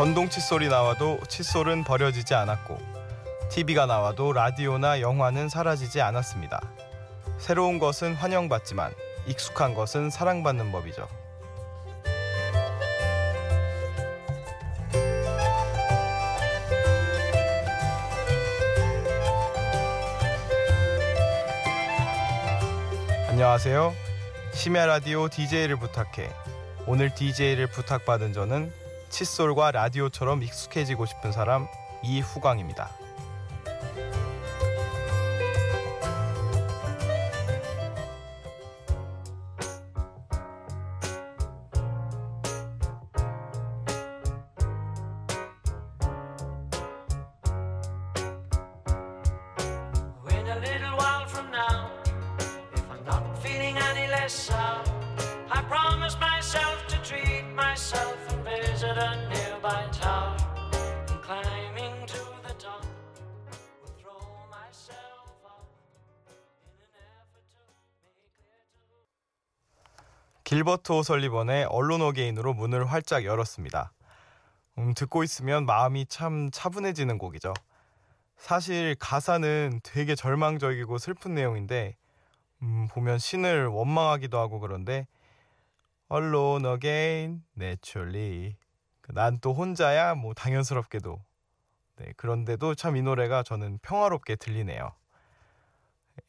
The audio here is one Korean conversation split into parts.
전동 칫솔이 나와도 칫솔은 버려지지 않았고 TV가 나와도 라디오나 영화는 사라지지 않았습니다. 새로운 것은 환영받지만 익숙한 것은 사랑받는 법이죠. 안녕하세요. 심야 라디오 DJ를 부탁해. 오늘 DJ를 부탁받은 저는 칫솔과 라디오처럼 익숙해지고 싶은 사람 이후광입니다. 길버트 오설리번의 언론 어게인으로 문을 활짝 열었습니다. 음, 듣고 있으면 마음이 참 차분해지는 곡이죠. 사실 가사는 되게 절망적이고 슬픈 내용인데 음, 보면 신을 원망하기도 하고 그런데 Alone again, naturally. 난 또 혼자야 뭐 당연스럽게도. 네, 그런데도 참 이 노래가 저는 평화롭게 들리네요.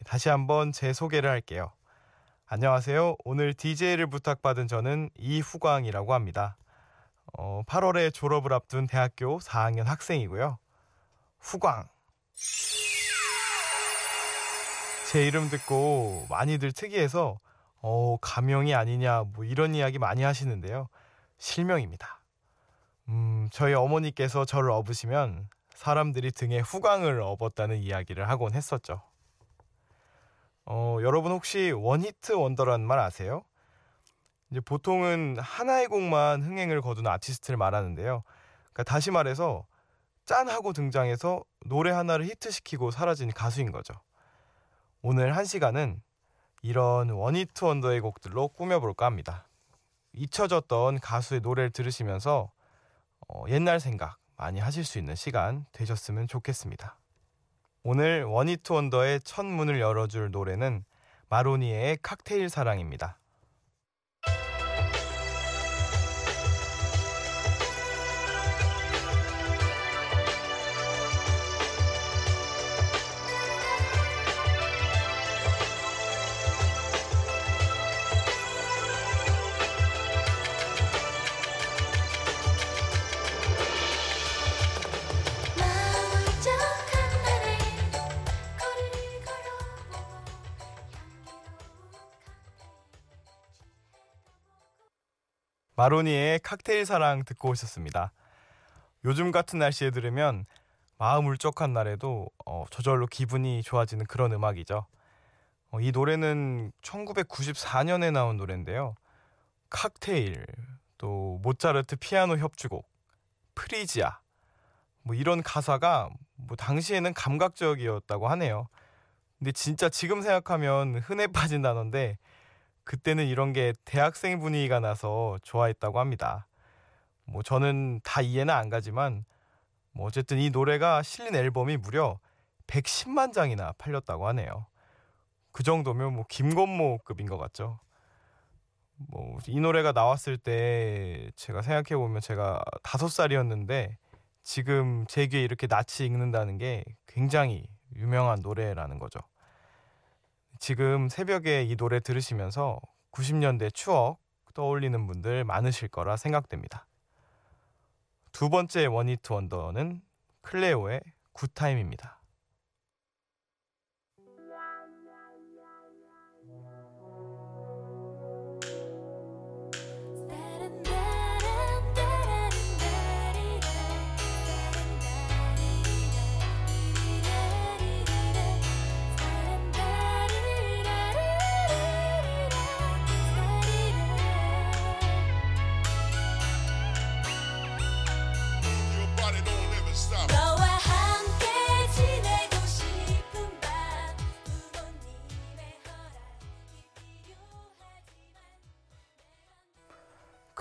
다시 한번 제 소개를 할게요. 안녕하세요. 오늘 DJ를 부탁받은 저는 이후광이라고 합니다. 어, 8월에 졸업을 앞둔 대학교 4학년 학생이고요. 후광. 제 이름 듣고 많이들 특이해서 어, 가명이 아니냐 뭐 이런 이야기 많이 하시는데요. 실명입니다. 음, 저희 어머니께서 저를 업으시면 사람들이 등에 후광을 업었다는 이야기를 하곤 했었죠. 어, 여러분 혹시 원히트 원더라는 말 아세요? 이제 보통은 하나의 곡만 흥행을 거둔 아티스트를 말하는데요. 그러니까 다시 말해서 짠 하고 등장해서 노래 하나를 히트시키고 사라진 가수인 거죠. 오늘 한 시간은 이런 원히트 원더의 곡들로 꾸며볼까 합니다. 잊혀졌던 가수의 노래를 들으시면서 어, 옛날 생각 많이 하실 수 있는 시간 되셨으면 좋겠습니다. 오늘 원히트 원더의 첫 문을 열어줄 노래는 마로니에의 칵테일 사랑입니다. 마로니의 칵테일 사랑 듣고 오셨습니다. 요즘 같은 날씨에 들으면 마음 울적한 날에도 어, 저절로 기분이 좋아지는 그런 음악이죠. 어, 이 노래는 1994년에 나온 노래인데요. 칵테일, 또 모차르트 피아노 협주곡, 프리지아, 뭐 이런 가사가 뭐 당시에는 감각적이었다고 하네요. 근데 진짜 지금 생각하면 흔해 빠진 단어인데 그때는 이런 게 대학생 분위기가 나서 좋아했다고 합니다. 뭐 저는 다 이해는 안 가지만 뭐 어쨌든 이 노래가 실린 앨범이 무려 110만 장이나 팔렸다고 하네요. 그 정도면 뭐 김건모급인 것 같죠. 뭐 이 노래가 나왔을 때 제가 생각해 보면 제가 다섯 살이었는데 지금 제 귀에 이렇게 낯이 익는다는 게 굉장히 유명한 노래라는 거죠. 지금 새벽에 이 노래 들으시면서 90년대 추억 떠올리는 분들 많으실 거라 생각됩니다. 두 번째 원히트 원더는 클레오의 굿타임입니다.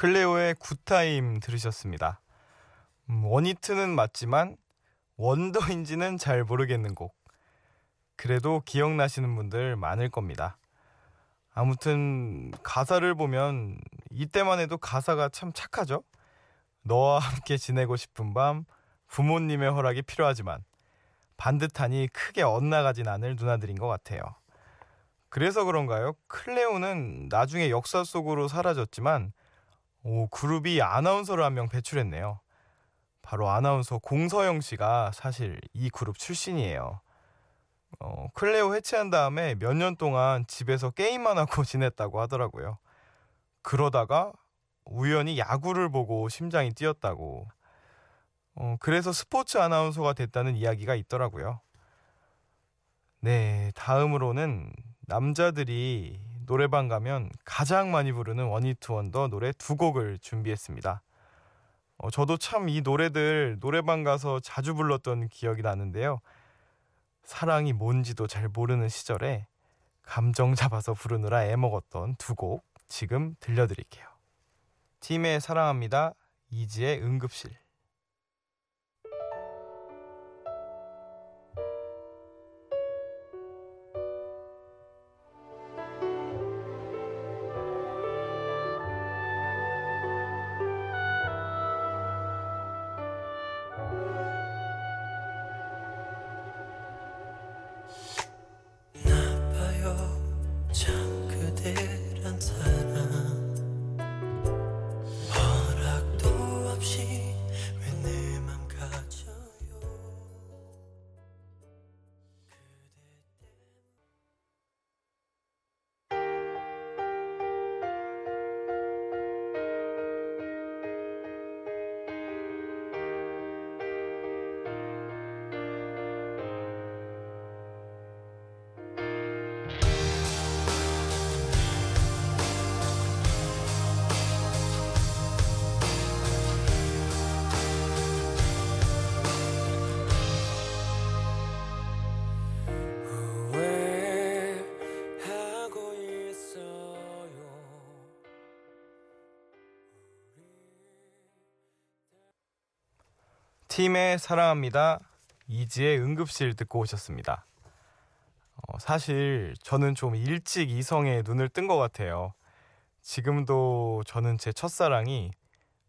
클레오의 Good Time 들으셨습니다. 음, one hit는 맞지만 wonder인지는 잘 모르겠는 곡. 그래도 기억나시는 분들 많을 겁니다. 아무튼 가사를 보면 이때만 해도 가사가 참 착하죠. 너와 함께 지내고 싶은 밤 부모님의 허락이 필요하지만 반듯하니 크게 엇나가진 않을 누나들인 것 같아요. 그래서 그런가요? 클레오는 나중에 역사 속으로 사라졌지만 오, 그룹이 아나운서를 한 명 배출했네요. 바로 아나운서 공서영 씨가 사실 이 그룹 출신이에요. 어, 클레오 해체한 다음에 몇 년 동안 집에서 게임만 하고 지냈다고 하더라고요. 그러다가 우연히 야구를 보고 심장이 뛰었다고. 어, 그래서 스포츠 아나운서가 됐다는 이야기가 있더라고요. 네, 다음으로는 남자들이 노래방 가면 가장 많이 부르는 원히트 원더 노래 두 곡을 준비했습니다. 어, 저도 참 이 노래들 노래방 가서 자주 불렀던 기억이 나는데요. 사랑이 뭔지도 잘 모르는 시절에 감정 잡아서 부르느라 애먹었던 두 곡 지금 들려드릴게요. 팀의 사랑합니다. 이지의 응급실. 팀의 사랑합니다. 이지의 응급실 듣고 오셨습니다. 어, 사실 저는 좀 일찍 이성에 눈을 뜬 것 같아요. 지금도 저는 제 첫사랑이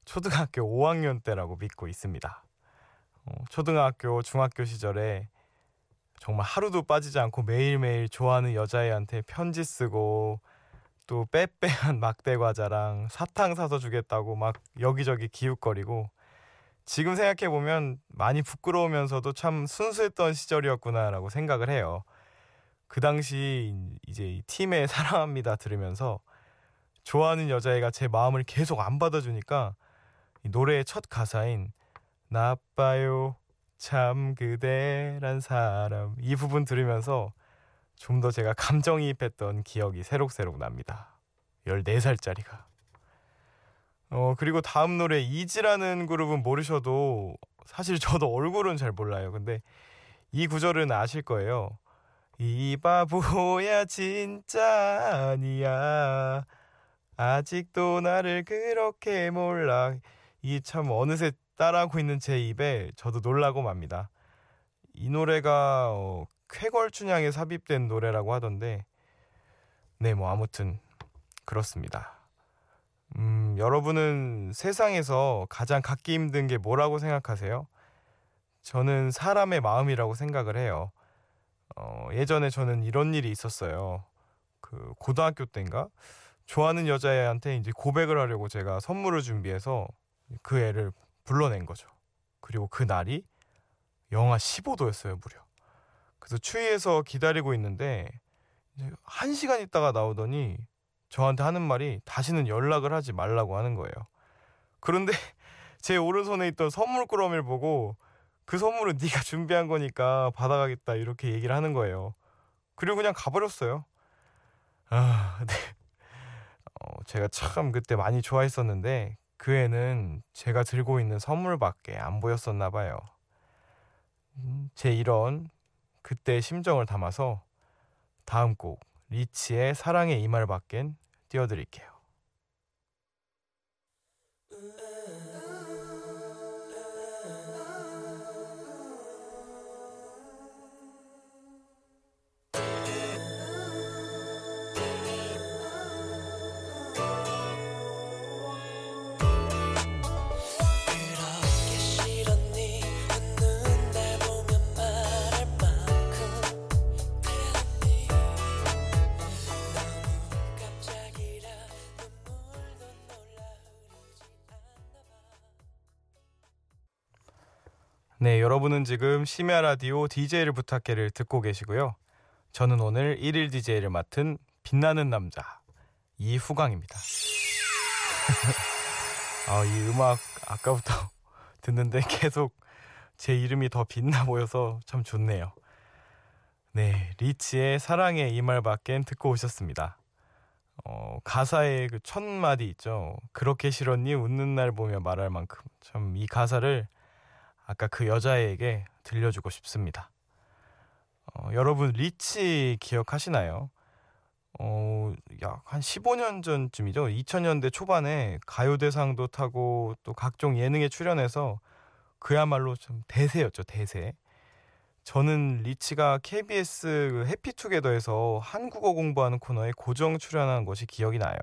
초등학교 5학년 때라고 믿고 있습니다. 어, 초등학교, 중학교 시절에 정말 하루도 빠지지 않고 매일매일 좋아하는 여자애한테 편지 쓰고 또 빼빼한 막대 과자랑 사탕 사서 주겠다고 막 여기저기 기웃거리고 지금 생각해 보면 많이 부끄러우면서도 참 순수했던 시절이었구나라고 생각을 해요. 그 당시 이제 이 팀의 사랑합니다 들으면서 좋아하는 여자애가 제 마음을 계속 안 받아주니까 이 노래의 첫 가사인 나빠요 참 그대란 사람 이 부분 들으면서 좀 더 제가 감정이입했던 기억이 새록새록 납니다. 14살짜리가. 어 그리고 다음 노래 이지라는 그룹은 모르셔도 사실 저도 얼굴은 잘 몰라요. 근데 이 구절은 아실 거예요. 이 바보야 진짜 아니야. 아직도 나를 그렇게 몰라. 이 참 어느새 따라하고 있는 제 입에 저도 놀라고 맙니다. 이 노래가 어, 쾌걸춘향에 삽입된 노래라고 하던데 네 뭐 아무튼 그렇습니다. 음, 여러분은 세상에서 가장 갖기 힘든 게 뭐라고 생각하세요? 저는 사람의 마음이라고 생각을 해요. 어, 예전에 저는 이런 일이 있었어요. 그 고등학교 때인가 좋아하는 여자애한테 이제 고백을 하려고 제가 선물을 준비해서 그 애를 불러낸 거죠. 그리고 그 날이 영하 15도였어요, 무려. 그래서 추위에서 기다리고 있는데 이제 한 시간 있다가 나오더니 저한테 하는 말이 다시는 연락을 하지 말라고 하는 거예요. 그런데 제 오른손에 있던 선물 꾸러미를 보고 그 선물은 네가 준비한 거니까 받아가겠다 이렇게 얘기를 하는 거예요. 그리고 그냥 가버렸어요. 아, 네. 어, 제가 참 그때 많이 좋아했었는데 그 애는 제가 들고 있는 선물밖에 안 보였었나 봐요. 음, 제 이런 그때 심정을 담아서 다음 곡 리치의 사랑의 이말 밖엔 띄워드릴게요. 네, 여러분은 지금 심야 라디오 DJ를 부탁해를 듣고 계시고요. 저는 오늘 1일 DJ를 맡은 빛나는 남자 이후광입니다. 아, 이 음악 아까부터 듣는데 계속 제 이름이 더 빛나 보여서 참 좋네요. 네, 리치의 사랑의 이 말밖엔 듣고 오셨습니다. 어, 가사의 그 첫 마디 있죠. 그렇게 싫었니 웃는 날 보며 말할 만큼 참 이 가사를 아까 그 여자에게 들려주고 싶습니다. 어, 여러분 리치 기억하시나요? 어, 약한 15년 전쯤이죠. 2000년대 초반에 가요대상도 타고 또 각종 예능에 출연해서 그야말로 좀 대세였죠. 대세. 저는 리치가 KBS 그 해피투게더에서 한국어 공부하는 코너에 고정 출연한 것이 기억이 나요.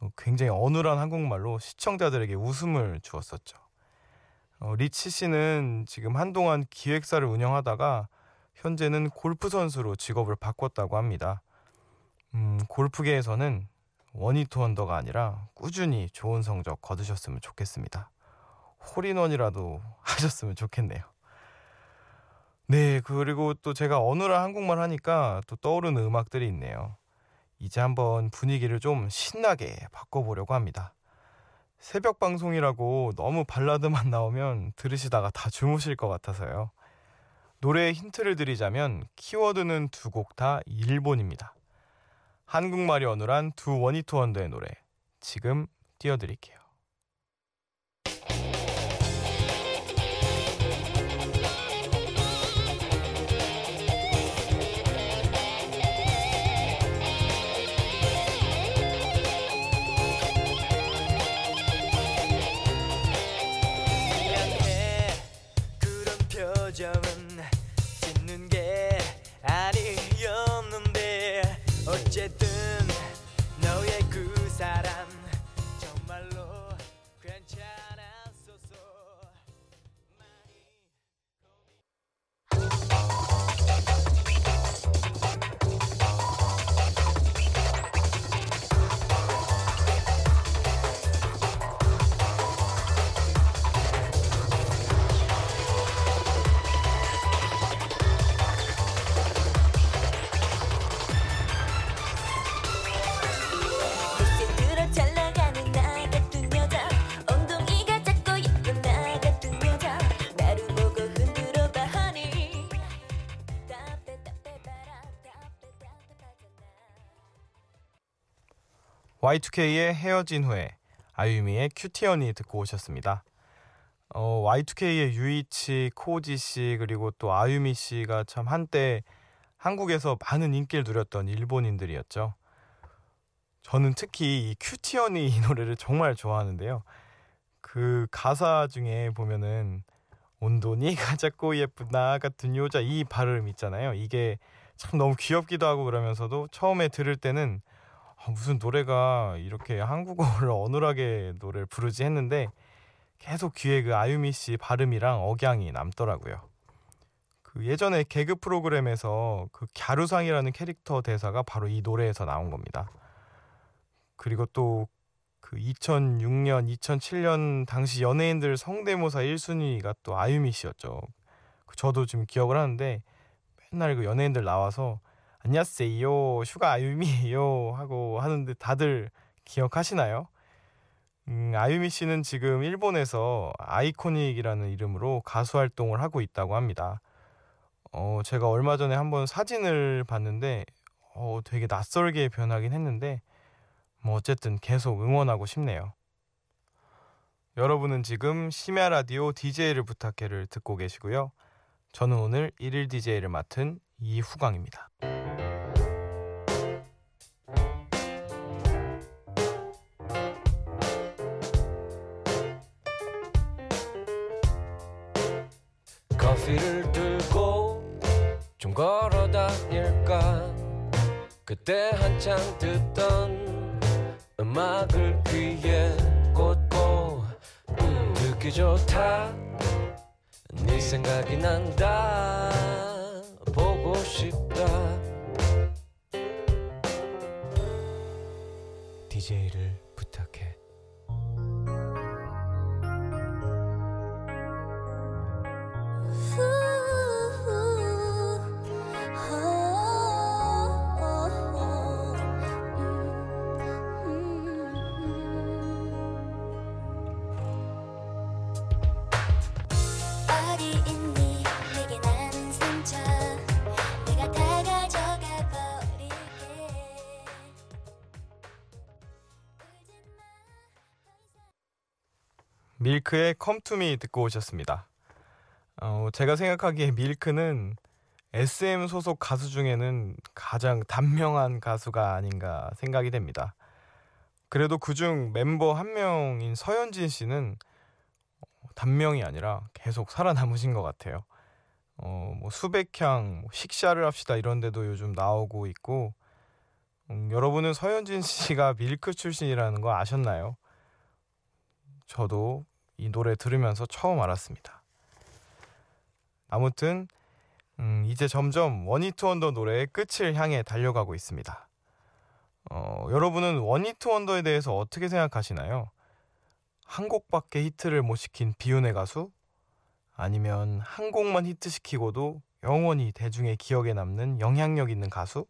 어, 굉장히 어눌한 한국말로 시청자들에게 웃음을 주었었죠. 어, 리치 씨는 지금 한동안 기획사를 운영하다가 현재는 골프 선수로 직업을 바꿨다고 합니다. 음, 골프계에서는 원히트 원더가 아니라 꾸준히 좋은 성적 거두셨으면 좋겠습니다. 홀인원이라도 하셨으면 좋겠네요. 네, 그리고 또 제가 어느라 한국말 하니까 또 떠오르는 음악들이 있네요. 이제 한번 분위기를 좀 신나게 바꿔보려고 합니다. 새벽 방송이라고 너무 발라드만 나오면 들으시다가 다 주무실 것 같아서요. 노래의 힌트를 드리자면 키워드는 두 곡 다 일본입니다. 한국말이 어눌한 두 원히트 원더의 노래 지금 띄워드릴게요. 표정은 짓는 게 아니었는데 어쨌든 Y2K의 헤어진 후에 아유미의 Cutie Honey 듣고 오셨습니다. 어, Y2K의 유이치, 코지 씨 그리고 또 아유미 씨가 참 한때 한국에서 많은 인기를 누렸던 일본인들이었죠. 저는 특히 이 Cutie Honey 이 노래를 정말 좋아하는데요. 그 가사 중에 보면은 온도니가 작고 예쁜 나 같은 여자 이 발음 있잖아요. 이게 참 너무 귀엽기도 하고 그러면서도 처음에 들을 때는 아, 무슨 노래가 이렇게 한국어를 어눌하게 노래를 부르지 했는데 계속 귀에 그 아유미 씨 발음이랑 억양이 남더라고요. 그 예전에 개그 프로그램에서 그 갸루상이라는 캐릭터 대사가 바로 이 노래에서 나온 겁니다. 그리고 또 그 2006년, 2007년 당시 연예인들 성대모사 1순위가 또 아유미 씨였죠. 그 저도 지금 기억을 하는데 맨날 그 연예인들 나와서 안녕하세요 슈가 아유미예요 하고 하는데 다들 기억하시나요? 음, 아유미 씨는 지금 일본에서 아이코닉이라는 이름으로 가수 활동을 하고 있다고 합니다. 어, 제가 얼마 전에 한번 사진을 봤는데 어, 되게 낯설게 변하긴 했는데 뭐 어쨌든 계속 응원하고 싶네요. 여러분은 지금 심야 라디오 DJ를 부탁해를 듣고 계시고요. 저는 오늘 1일 DJ를 맡은 이후광입니다. 커피를 들고 좀 걸어 다닐까? 그때 한창 듣던 음악을 귀에 꽂고 음, 듣기 좋다. 네 생각이 난다 DJ를 부탁해 밀크의 컴투미 듣고 오셨습니다. 어, 제가 생각하기에 밀크는 SM 소속 가수 중에는 가장 단명한 가수가 아닌가 생각이 됩니다. 그래도 그중 멤버 한 명인 서현진 씨는 단명이 아니라 계속 살아남으신 것 같아요. 어, 뭐 수백향, 뭐 식샤를 합시다 이런 데도 요즘 나오고 있고 음, 여러분은 서현진 씨가 밀크 출신이라는 거 아셨나요? 저도 이 노래 들으면서 처음 알았습니다. 아무튼 음, 이제 점점 원히트 원더 노래의 끝을 향해 달려가고 있습니다. 어, 여러분은 원히트 원더에 대해서 어떻게 생각하시나요? 한 곡밖에 히트를 못 시킨 비운의 가수? 아니면 한 곡만 히트시키고도 영원히 대중의 기억에 남는 영향력 있는 가수?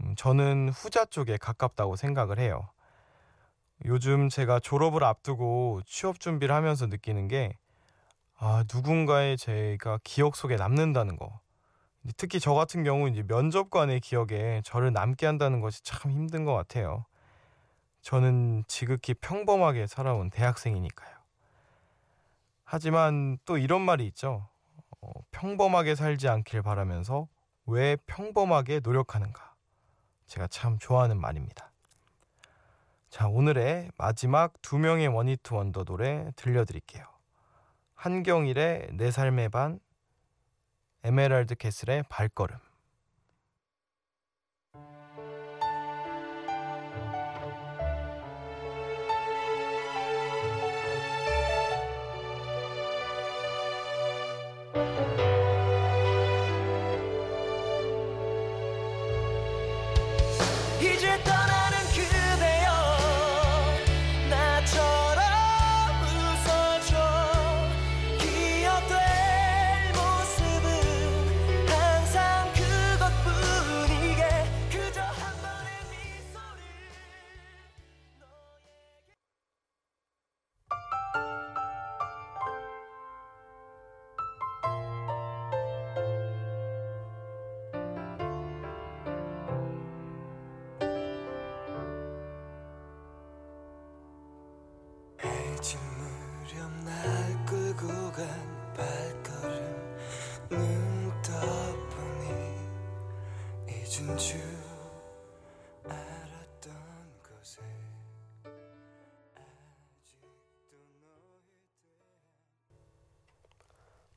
음, 저는 후자 쪽에 가깝다고 생각을 해요. 요즘 제가 졸업을 앞두고 취업 준비를 하면서 느끼는 게 아, 누군가의 제가 기억 속에 남는다는 거. 특히 저 같은 경우 이제 면접관의 기억에 저를 남게 한다는 것이 참 힘든 것 같아요. 저는 지극히 평범하게 살아온 대학생이니까요. 하지만 또 이런 말이 있죠. 어, 평범하게 살지 않길 바라면서 왜 평범하게 노력하는가. 제가 참 좋아하는 말입니다. 자, 오늘의 마지막 두 명의 one-hit wonder 노래 들려드릴게요. 한경일의 내 삶의 반, 에메랄드 캐슬의 발걸음.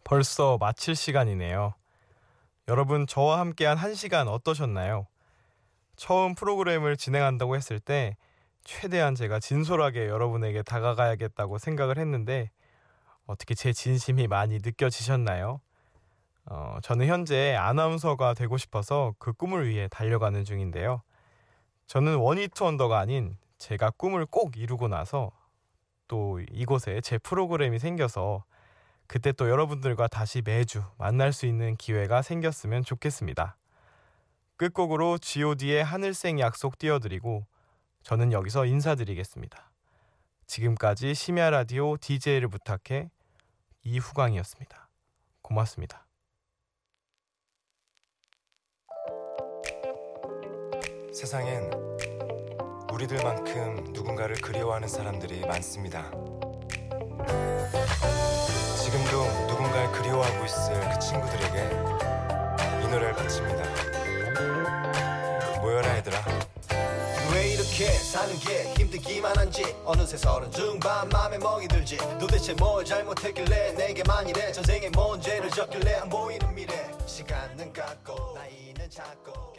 벌써 마칠 시간이네요. 여러분 저와 함께한 한 시간 어떠셨나요? 처음 프로그램을 진행한다고 했을 때 최대한 제가 진솔하게 여러분에게 다가가야겠다고 생각을 했는데 어떻게 제 진심이 많이 느껴지셨나요? 어, 저는 현재 아나운서가 되고 싶어서 그 꿈을 위해 달려가는 중인데요. 저는 원히트 원더가 아닌 제가 꿈을 꼭 이루고 나서 또 이곳에 제 프로그램이 생겨서 그때 또 여러분들과 다시 매주 만날 수 있는 기회가 생겼으면 좋겠습니다. 끝곡으로 G.O.D의 하늘생 약속 띄워드리고 저는 여기서 인사드리겠습니다. 지금까지 심야 라디오 DJ를 부탁해 이후광이었습니다. 고맙습니다. 세상엔 우리들만큼 누군가를 그리워하는 사람들이 많습니다. 지금도 누군가를 그리워하고 있을 그 친구들에게 이 노래를 바칩니다. 모여라 얘들아. 왜 이렇게 사는 게 힘들기만 한지. 어느새 서른 중반 맘에 멍이 들지. 도대체 뭘 잘못했길래 내게만 이래? 전생에 뭔 죄를 졌길래 안 보이는 미래? 시간은 갔고 나이는 작고